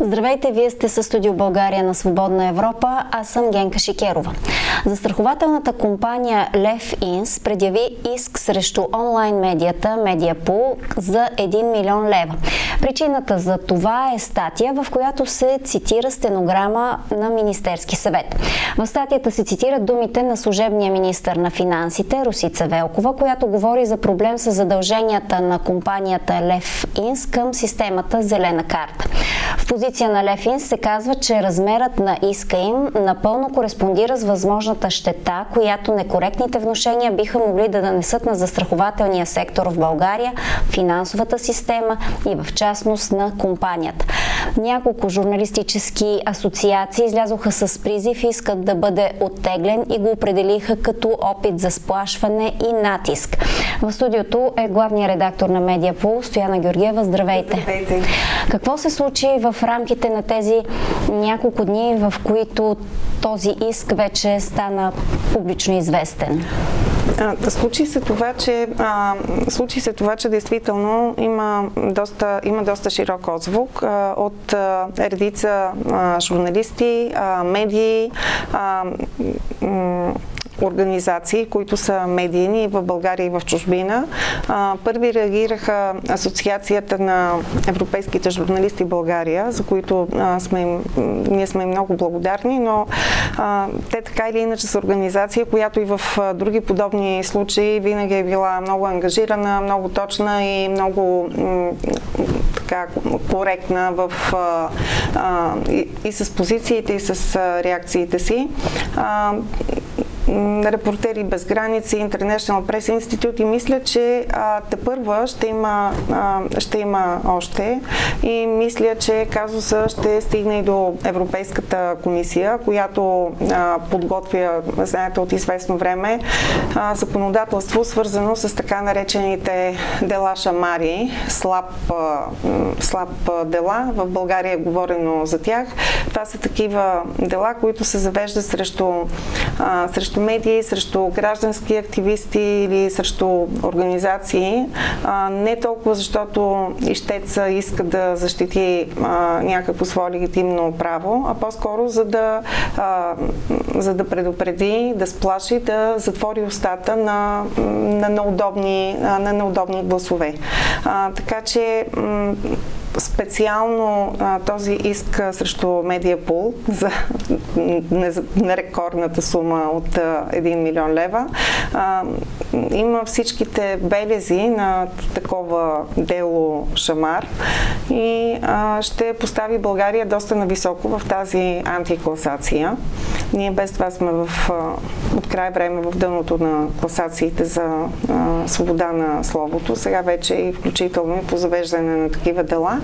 Здравейте, вие сте със студио България на Свободна Европа, аз съм Генка Шикерова. Застрахователната компания Лев Инс предяви иск срещу онлайн медията Медиапул за 1 милион лева. Причината за това е статия, в която се цитира стенограма на Министерски съвет. В статията се цитират думите на служебния министр на финансите Русица Велкова, която говори за проблем с задълженията на компанията Лев Инс към системата Зелена карта. В позиция на Лефин се казва, че размерът на иска им напълно кореспондира с възможната щета, която некоректните вношения биха могли да нанесат на застрахователния сектор в България, финансовата система и в частност на компанията. Няколко журналистически асоциации излязоха с призив и искат да бъде оттеглен и го определиха като опит за сплашване и натиск. В студиото е главният редактор на Медиапол Стояна Георгиева. Здравейте! Здравейте! Какво се случи в рамките на тези няколко дни, в които този иск вече стана публично известен? А, случи се това, че а, случи се това, че действително има доста, има доста широк отзвук а, от а, редица а, журналисти, а, медии, а, м- организации, които са медийни в България и в чужбина. Първи реагираха Асоциацията на европейските журналисти България, за които сме ние сме много благодарни, но те така или иначе са организация, която и в други подобни случаи винаги е била много ангажирана, много точна и много така коректна в, и, и с позициите, и с реакциите си Репортери без граници, International Press Institute и мисля, че те първа ще има, а, ще има още и мисля, че казуса ще стигне и до Европейската комисия, която а, подготвя, знаете, от известно време а, законодателство, свързано с така наречените дела шамари, слаб, а, слаб дела. В България е говорено за тях. Това са такива дела, които се завеждат срещу, а, срещу срещу медии, срещу граждански активисти или срещу организации, а, не толкова защото ищеца иска да защити а, някакво свое легитимно право, а по-скоро за да, а, за да предупреди, да сплаши, да затвори устата на, на, неудобни, на неудобни гласове. А, така че специално а, този иск срещу Медиапул за нерекордната сума от а, 1 милион лева а, има всичките белези на такова дело Шамар и а, ще постави България доста нависоко в тази антикласация. Ние без това сме в, от край време в дъното на класациите за свобода на словото. Сега вече и включително и по завеждане на такива дела.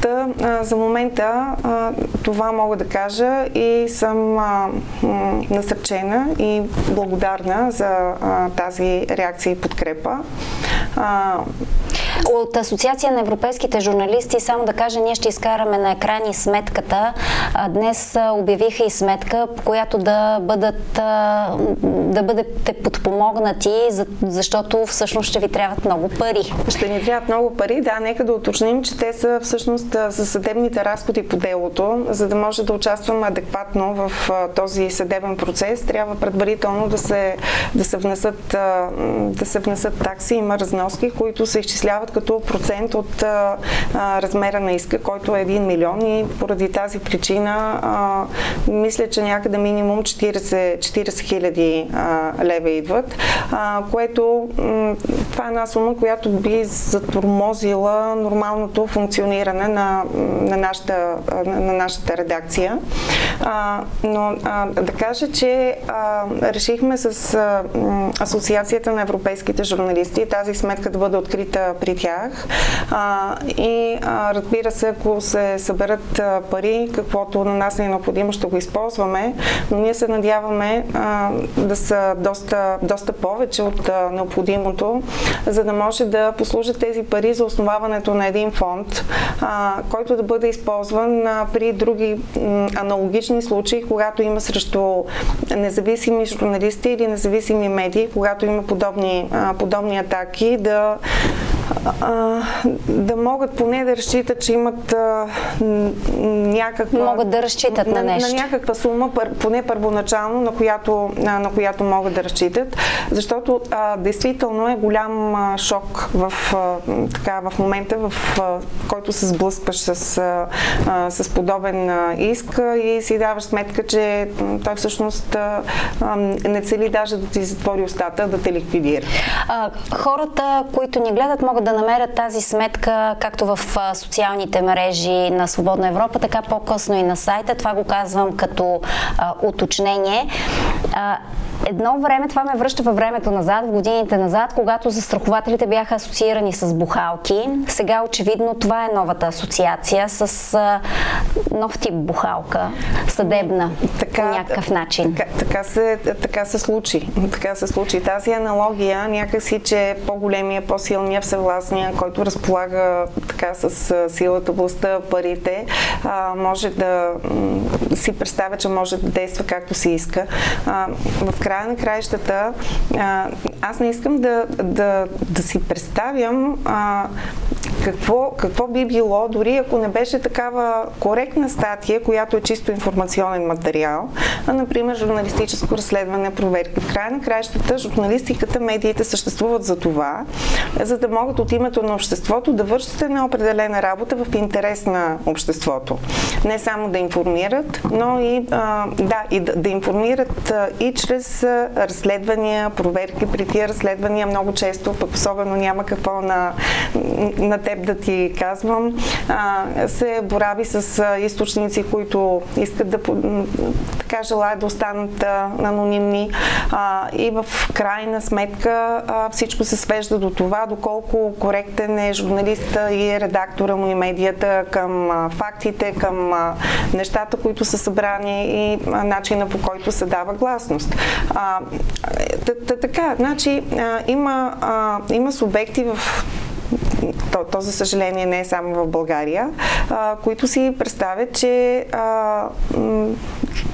Та, а, за момента а, това мога да кажа и съм а, м, насърчена и благодарна за а, тази реакция и подкрепа. А, от Асоциация на европейските журналисти, само да кажа, ние ще изкараме на екрани сметката. Днес обявиха и сметка, по която да бъдат да бъдете подпомогнати, защото всъщност ще ви трябват много пари. Ще ни трябват много пари, да, нека да уточним, че те са всъщност за съдебните разходи по делото, за да може да участваме адекватно в този съдебен процес, трябва предварително да се, да се внесат да се внесат такси, има разноски, които се изчисляват като процент от а, размера на иска, който е 1 милион и поради тази причина а, мисля, че някъде минимум 40, 40 хиляди лева идват, а, което м- това е една сума, която би затормозила нормалното функциониране на, на, нашата, на, на нашата редакция. А, но а, да кажа, че а, решихме с а, Асоциацията на европейските журналисти тази сметка да бъде открита при тях. А, и а, разбира се, ако се съберат а, пари, каквото на нас е необходимо, ще го използваме, но ние се надяваме а, да са доста, доста повече от а, необходимото, за да може да послужат тези пари за основаването на един фонд, а, който да бъде използван а, при други м, аналогични случаи, когато има срещу независими журналисти или независими медии, когато има подобни, а, подобни атаки, да а, да могат поне да разчитат, че имат а, някаква... Могат да разчитат на, на нещо. На някаква сума, поне първоначално, на която, на, на която могат да разчитат, защото а, действително е голям а, шок в, а, така, в момента, в а, който се сблъскваш с, а, с подобен а, иск и си даваш сметка, че той всъщност а, а, не цели даже да ти затвори устата, да те ликвидира. А, хората, които ни гледат, могат да намерят тази сметка както в социалните мрежи на Свободна Европа, така по-късно и на сайта. Това го казвам като а, уточнение. А, Едно време, това ме връща във времето назад, в годините назад, когато застрахователите бяха асоциирани с бухалки. Сега очевидно това е новата асоциация с а, нов тип бухалка, съдебна, така, по някакъв начин. Така, така, се, така се случи. Така се случи. Тази аналогия някакси, че по-големия, по-силния, всевластния, който разполага така с силата, властта, парите, а, може да си представя, че може да действа както си иска. А, в края на краищата, аз не искам да, да, да си представям а, какво, какво би било, дори ако не беше такава коректна статия, която е чисто информационен материал, а, например, журналистическо разследване, проверки. В края на краищата, журналистиката, медиите съществуват за това, за да могат от името на обществото да вършат една определена работа в интерес на обществото. Не само да информират, но и, а, да, и да, да информират а, и чрез а, разследвания, проверки. При тия разследвания много често, пък особено няма какво на, на теб да ти казвам, се борави с източници, които искат да така желаят да останат анонимни и в крайна сметка всичко се свежда до това, доколко коректен е журналиста и редактора му и медията към фактите, към нещата, които са събрани и начина по който се дава гласност. А, така, значи а, има, а, има субекти в то, то за съжаление не е само в България, а, които си представят, че а, м-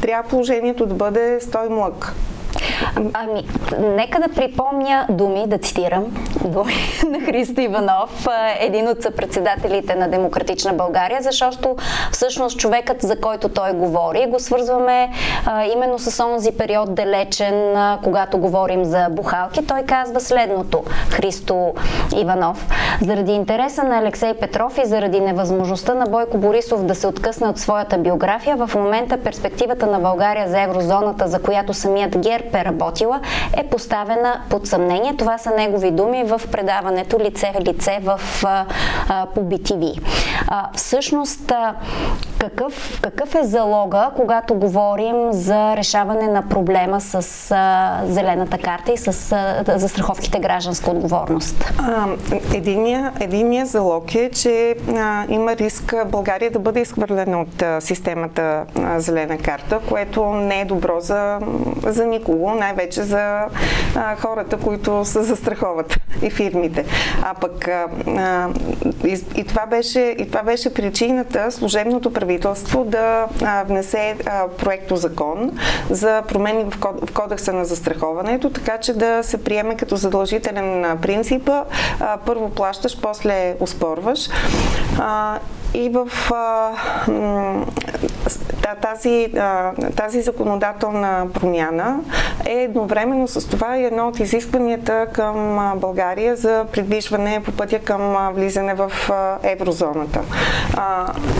трябва положението да бъде стой млък. Ами, нека да припомня думи, да цитирам думи на Христо Иванов, един от съпредседателите на Демократична България, защото всъщност човекът, за който той говори, го свързваме а, именно с онзи период далечен, а, когато говорим за бухалки. Той казва следното, Христо Иванов. Заради интереса на Алексей Петров и заради невъзможността на Бойко Борисов да се откъсне от своята биография, в момента перспективата на България за еврозоната, за която самият ГЕРБ е работила, е поставена под съмнение. Това са негови думи в предаването Лице в лице в, а, по BTV. А, всъщност, какъв, какъв е залога, когато говорим за решаване на проблема с а, зелената карта и с а, застраховките гражданска отговорност? единия залог е, че а, има риск България да бъде изхвърлена от а, системата а, зелена карта, което не е добро за, за никого, най-вече за а, хората, които се застраховат и фирмите. А пък а, и, и, това беше, и това беше причината служебното правителство да а, внесе проекто закон за промени в, код, в кодекса на застраховането, така че да се приеме като задължителен принцип а, първо плащаш, после успорваш. А, и в а, тази, тази законодателна промяна е едновременно с това и едно от изискванията към България за придвижване по пътя към влизане в еврозоната.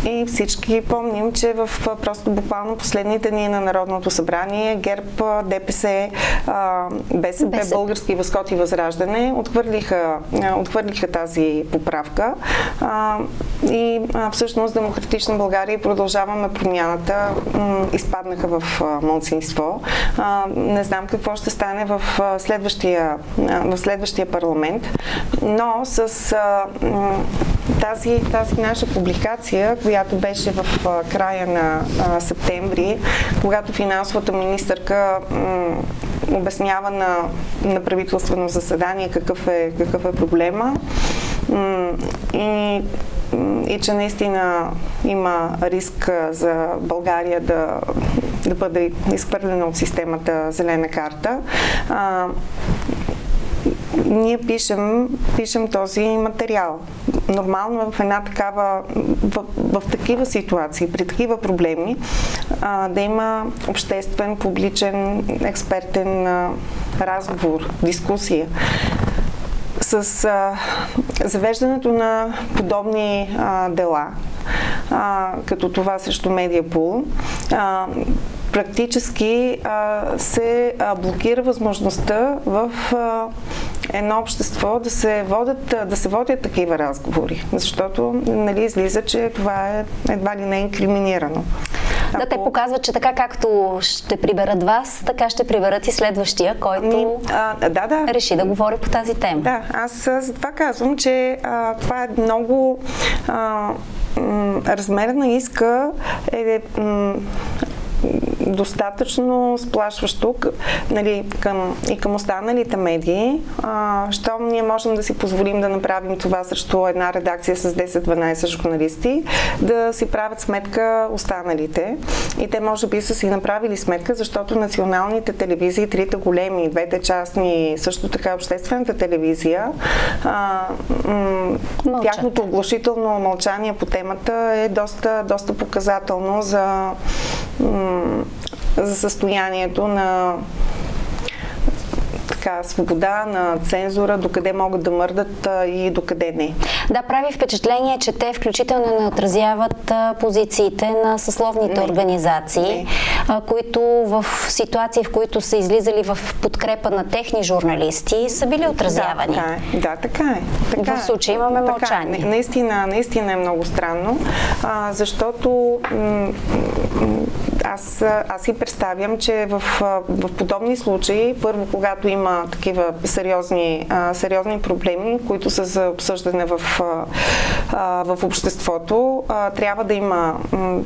И всички помним, че в просто буквално последните дни на Народното събрание ГЕРБ, ДПС, БСП, БСП, Български възход и Възраждане отхвърлиха, отхвърлиха тази поправка и всъщност Демократична България продължаваме промяната м- изпаднаха в мълцинство. Не знам какво ще стане в следващия, в следващия парламент, но с тази, тази наша публикация, която беше в края на септември, когато финансовата министърка обяснява на, на правителствено заседание какъв е, какъв е проблема. И и че наистина има риск за България да, да бъде изхвърлена от системата зелена карта. А, ние пишем, пишем този материал. Нормално в една такава, в, в такива ситуации, при такива проблеми, а, да има обществен, публичен, експертен а, разговор, дискусия с а, завеждането на подобни а, дела, а, като това срещу Медиапул, практически а, се а, блокира възможността в а, едно общество да се, водят, да се водят такива разговори, защото нали, излиза, че това е едва ли не инкриминирано. Да, те показват, че така както ще приберат вас, така ще приберат и следващия, който а, да, да. реши да говори по тази тема. Да, аз за това казвам, че а, това е много а, размер на иска е м- достатъчно сплашващо нали, към, и към останалите медии. А, щом ние можем да си позволим да направим това срещу една редакция с 10-12 журналисти, да си правят сметка останалите. И те може би са си направили сметка, защото националните телевизии, трите големи, двете частни, също така обществената телевизия, а, м- тяхното оглушително мълчание по темата е доста, доста показателно за за състоянието на така, свобода на цензура, докъде могат да мърдат и докъде не. Да, прави впечатление, че те включително не отразяват позициите на съсловните не. организации, не. които в ситуации, в които са излизали в подкрепа на техни журналисти, са били отразявани. Да, така е. Да, така е. Така в случай имаме така, е. мълчание. Наистина, наистина е много странно, а, защото м- аз, аз си представям, че в, в подобни случаи, първо, когато има такива сериозни, а, сериозни проблеми, които са за обсъждане в, а, в обществото, а, трябва, да има,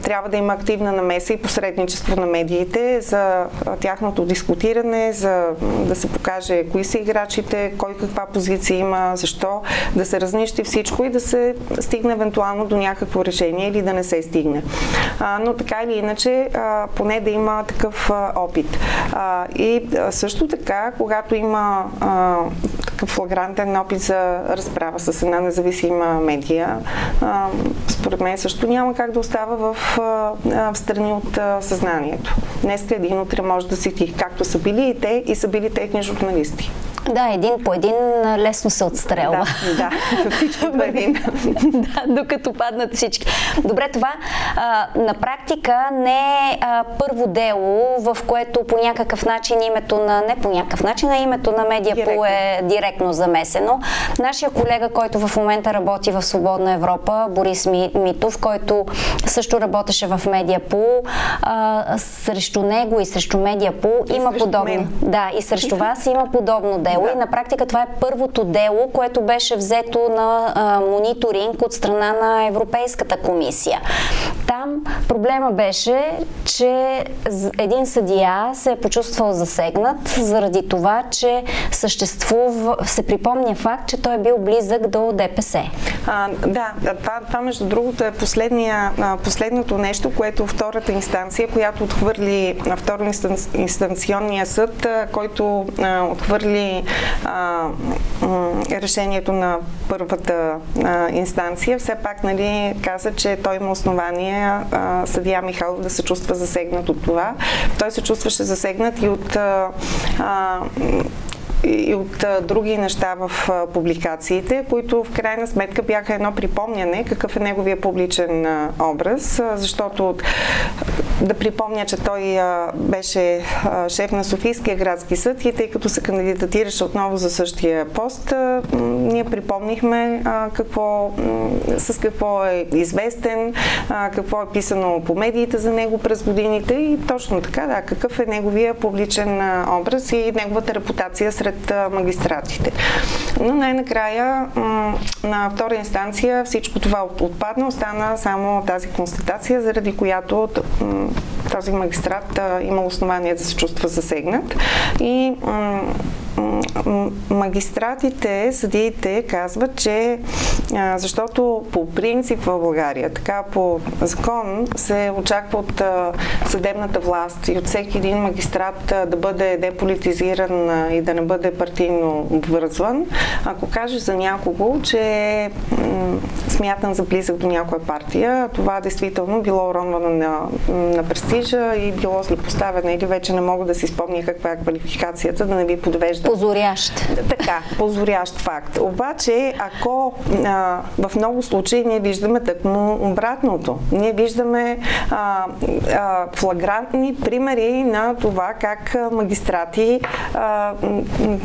трябва да има активна намеса и посредничество на медиите за тяхното дискутиране, за да се покаже кои са играчите, кой каква позиция има, защо, да се разнищи всичко и да се стигне евентуално до някакво решение или да не се стигне. А, но така или иначе, а, поне да има такъв а, опит. А, и също така, когато има а, такъв флагрантен опит за разправа с една независима медия, а, според мен също няма как да остава в, а, в страни от а, съзнанието. Днес един утре може да си ти, както са били и те, и са били техни журналисти. Да, един по един лесно се отстрелва. Да, да всички по един. да, докато паднат всички. Добре, това а, на практика не е а, първо дело, в което по някакъв начин името на, не по някакъв начин, а името на Медиапол е директно замесено. Нашия колега, който в момента работи в Свободна Европа, Борис Митов, който също работеше в Медиапол, а, срещу него и срещу Медиапол има подобно. Мен. Да, и срещу вас има подобно дело дело да. и на практика това е първото дело, което беше взето на а, мониторинг от страна на Европейската комисия. Там проблема беше, че един съдия се е почувствал засегнат заради това, че съществува, се припомня факт, че той е бил близък до ДПС. А, да, това, това между другото е последния, последното нещо, което втората инстанция, която отхвърли на второ инстанционния съд, който а, отхвърли а, решението на първата а, инстанция, все пак нали, каза, че той има основание а, съдия Михайлов да се чувства засегнат от това. Той се чувстваше засегнат и от а, и от а, други неща в а, публикациите, които в крайна сметка бяха едно припомняне какъв е неговия публичен а, образ, защото да припомня, че той беше шеф на Софийския градски съд и тъй като се кандидатираше отново за същия пост, ние припомнихме какво, с какво е известен, какво е писано по медиите за него през годините и точно така, да, какъв е неговия публичен образ и неговата репутация сред магистратите. Но най-накрая на втора инстанция всичко това отпадна, остана само тази констатация, заради която този магистрат има основание да се чувства засегнат. И магистратите, съдиите казват, че защото по принцип в България, така по закон се очаква от съдебната власт и от всеки един магистрат да бъде деполитизиран и да не бъде партийно обвързван. Ако каже за някого, че е смятан за близък до някоя партия, това действително било уронване на, на престижа и било злепоставяне или вече не мога да си спомня каква е квалификацията, да не ви подвежда. Позорящ. Така, позорящ факт. Обаче, ако а, в много случаи ние виждаме тъкмо обратното. Ние виждаме а, а, флагрантни примери на това как магистрати а,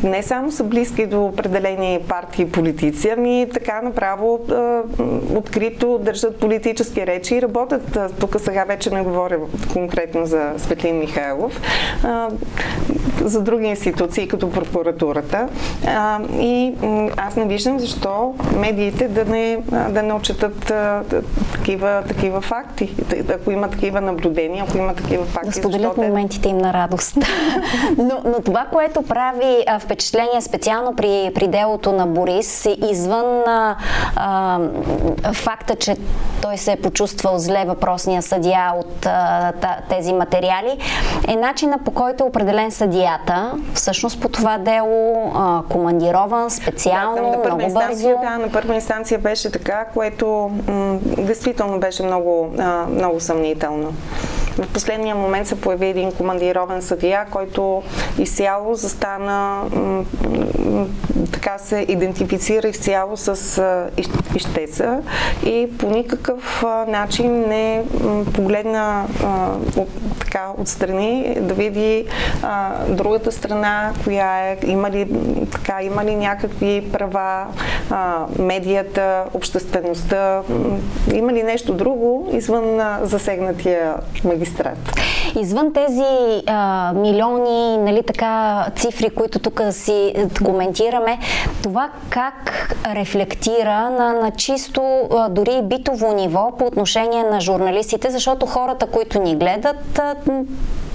не само са близки до определени партии и политици, ами така направо а, открито държат политически речи и работят. Тук сега вече не говоря конкретно за Светлин Михайлов, а, за други институции, като прокуратурата. А, и аз не виждам защо медиите да не, да не отчитат такива, такива факти. Ако има такива наблюдения, ако има такива факти. Да споделят моментите им на радост. но, но това, което прави а, впечатление специално при, при делото на Борис, извън а, а, факта, че той се е почувствал зле въпросния съдия от а, тези материали, е начина по който е определен съдията. Всъщност по това дело а, командирован специално, да, на много бързо. Да, на първа инстанция беше така, което м- действително беше много, а, много съмнително. В последния момент се появи един командирован съдия, който изцяло застана, така се идентифицира изцяло с ищеца и по никакъв начин не погледна така отстрани да види другата страна, коя е, има ли, така, има ли някакви права, медията, обществеността, има ли нещо друго извън засегнатия магистрат магистрат. Извън тези а, милиони нали, така, цифри, които тук си коментираме, това как рефлектира на, на чисто а, дори битово ниво по отношение на журналистите, защото хората, които ни гледат, а,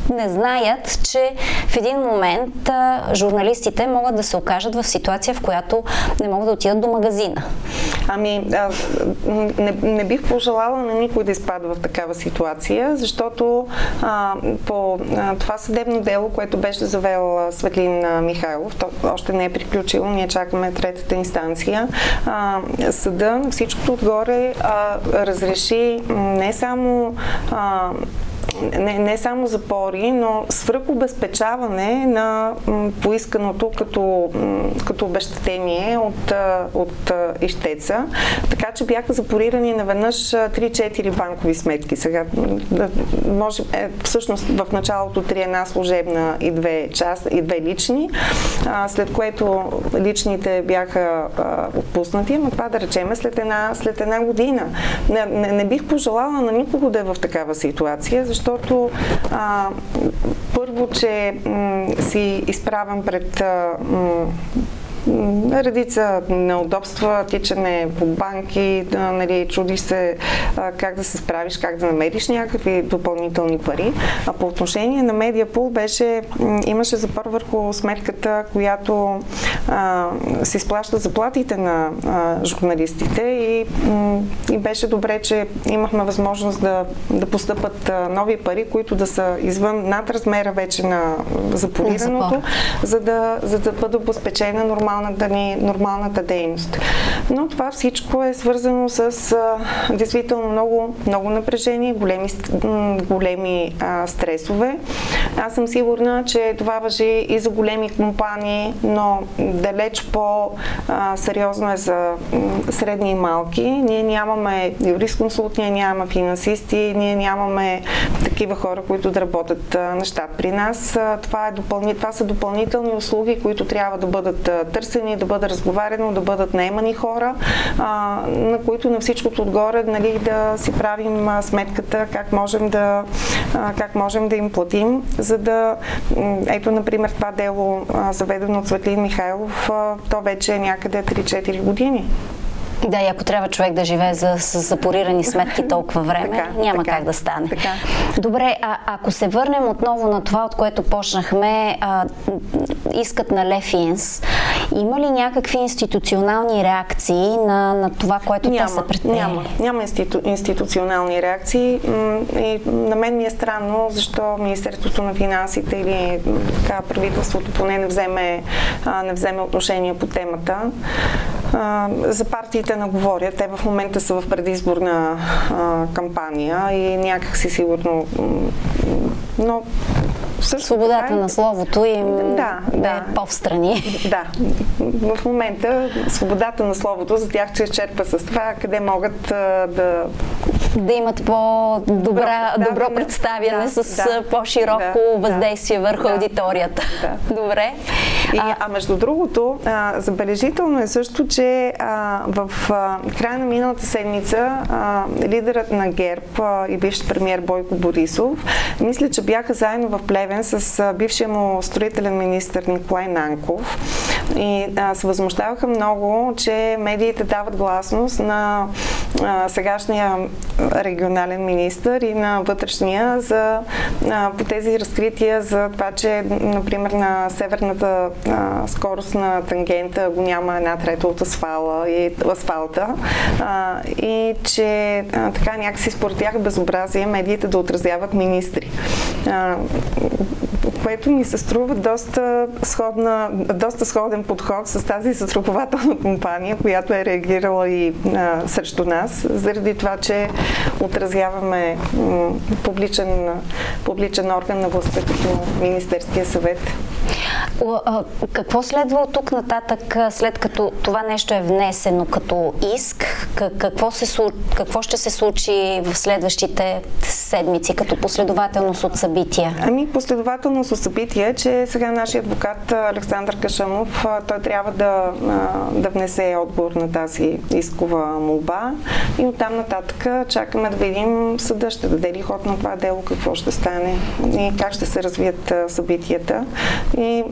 не знаят, че в един момент а, журналистите могат да се окажат в ситуация, в която не могат да отидат до магазина. Ами, аз не, не бих пожелала на никой да изпада в такава ситуация, защото а, по а, това съдебно дело, което беше завел Светлин Михайлов, то още не е приключило, ние чакаме третата инстанция, а, съда всичкото отгоре а, разреши не само а, не, не само запори, но свръхобезпечаване на поисканото като, като обещатение от, от ищеца. Така че бяха запорирани наведнъж 3-4 банкови сметки. Сега, може, е, всъщност в началото три една служебна и две, част, и две лични, а, след което личните бяха а, отпуснати, но това да речеме след една, след една година. Не, не, не бих пожелала на никого да е в такава ситуация, защото а, първо, че м- си изправен пред м- редица неудобства, тичане по банки, да, нали, чуди се а, как да се справиш, как да намериш някакви допълнителни пари. А по отношение на Медиапул беше, имаше запор върху сметката, която а, се изплаща заплатите на а, журналистите и, и беше добре, че имахме възможност да, да постъпат а, нови пари, които да са извън над размера вече на запорираното, за да, за да бъде обезпечена нормалната ни, нормалната дейност. Но това всичко е свързано с а, действително много, много напрежение, големи, големи а, стресове. Аз съм сигурна, че това въжи и за големи компании, но далеч по-сериозно е за средни и малки. Ние нямаме юрисконсулт, ние нямаме финансисти, ние нямаме такива хора, които да работят на щат при нас. Това, е допълни, това са допълнителни услуги, които трябва да бъдат търсени, да бъде разговаряно, да бъдат наемани хора, на които на всичкото отгоре нали, да си правим сметката как можем да, как можем да им платим, за да, ето, например, това дело, заведено от Светлин Михайлов, а, то вече е някъде 3-4 години. Да, и ако трябва човек да живее за, с запорирани сметки толкова време, така, няма така, как да стане. Така. Добре, а ако се върнем отново на това, от което почнахме, а, искат на Лефинс, има ли някакви институционални реакции на, на това, което няма, те са предприели? Няма, няма институ, институционални реакции. И на мен ми е странно, защо Министерството на финансите или така, правителството поне не вземе, не вземе отношение по темата. За партиите не говоря. Те в момента са в предизборна кампания и някак си сигурно но също Свободата така, на словото им да, бе да. по-встрани. Да. В момента свободата на словото за тях се изчерпа с това, къде могат а, да... Да имат по-добра, добро, представяне да, с да, по-широко да, въздействие върху да, аудиторията. Да. Добре. И, а, а между другото, а, забележително е също, че а, в а, края на миналата седмица а, лидерът на ГЕРБ а, и бивш премьер Бойко Борисов, мисля, че бяха заедно в Плевен с бившия му строителен министр Николай Нанков и а, се възмущаваха много, че медиите дават гласност на а, сегашния регионален министр и на вътрешния за а, по тези разкрития за това, че например на северната а, скорост на тангента го няма една трета от асфала и, асфалта а, и че а, така някакси според тях безобразие медиите да отразяват министри. А, което ми се струва доста, сходна, доста сходен подход с тази застрахователна компания, която е реагирала и а, срещу нас, заради това, че отразяваме м, публичен, публичен орган на властта като Министерския съвет. Какво следва от тук нататък, след като това нещо е внесено като иск? Какво, се, какво ще се случи в следващите седмици като последователност от събития? Ами, последователност от събития, че сега нашия адвокат Александър Кашамов, той трябва да, да внесе отговор на тази искова молба и оттам нататък чакаме да видим съда ще даде ли ход на това дело, какво ще стане и как ще се развият събитията. И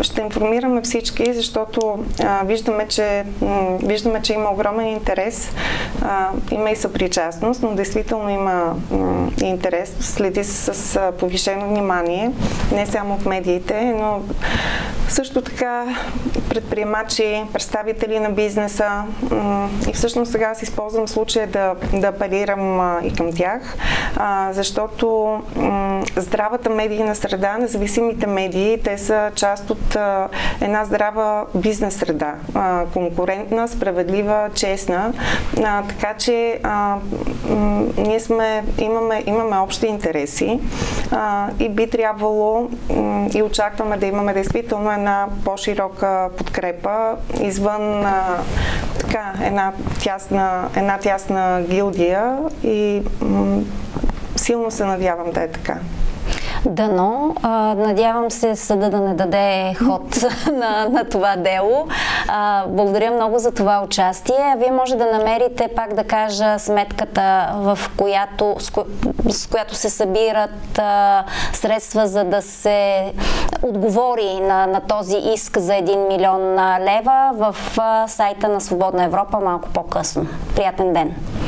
ще информираме всички, защото виждаме, че, виждаме, че има огромен интерес, има и съпричастност, но действително има интерес, следи се с повишено внимание, не само от медиите, но също така предприемачи, представители на бизнеса. И всъщност сега аз използвам случая да, да апелирам и към тях, защото здравата медийна среда, независимите медии, те са част от една здрава бизнес среда, конкурентна, справедлива, честна, така че ние сме, имаме, имаме общи интереси и би трябвало и очакваме да имаме действително една по-широка подкрепа извън а, така, една тясна, една тясна гилдия и м- силно се надявам да е така. Дано. А, надявам се съда да не даде ход на, на това дело. А, благодаря много за това участие. Вие може да намерите, пак да кажа, сметката, в която, с, ко, с която се събират а, средства, за да се отговори на, на този иск за 1 милион лева в а, сайта на Свободна Европа малко по-късно. Приятен ден!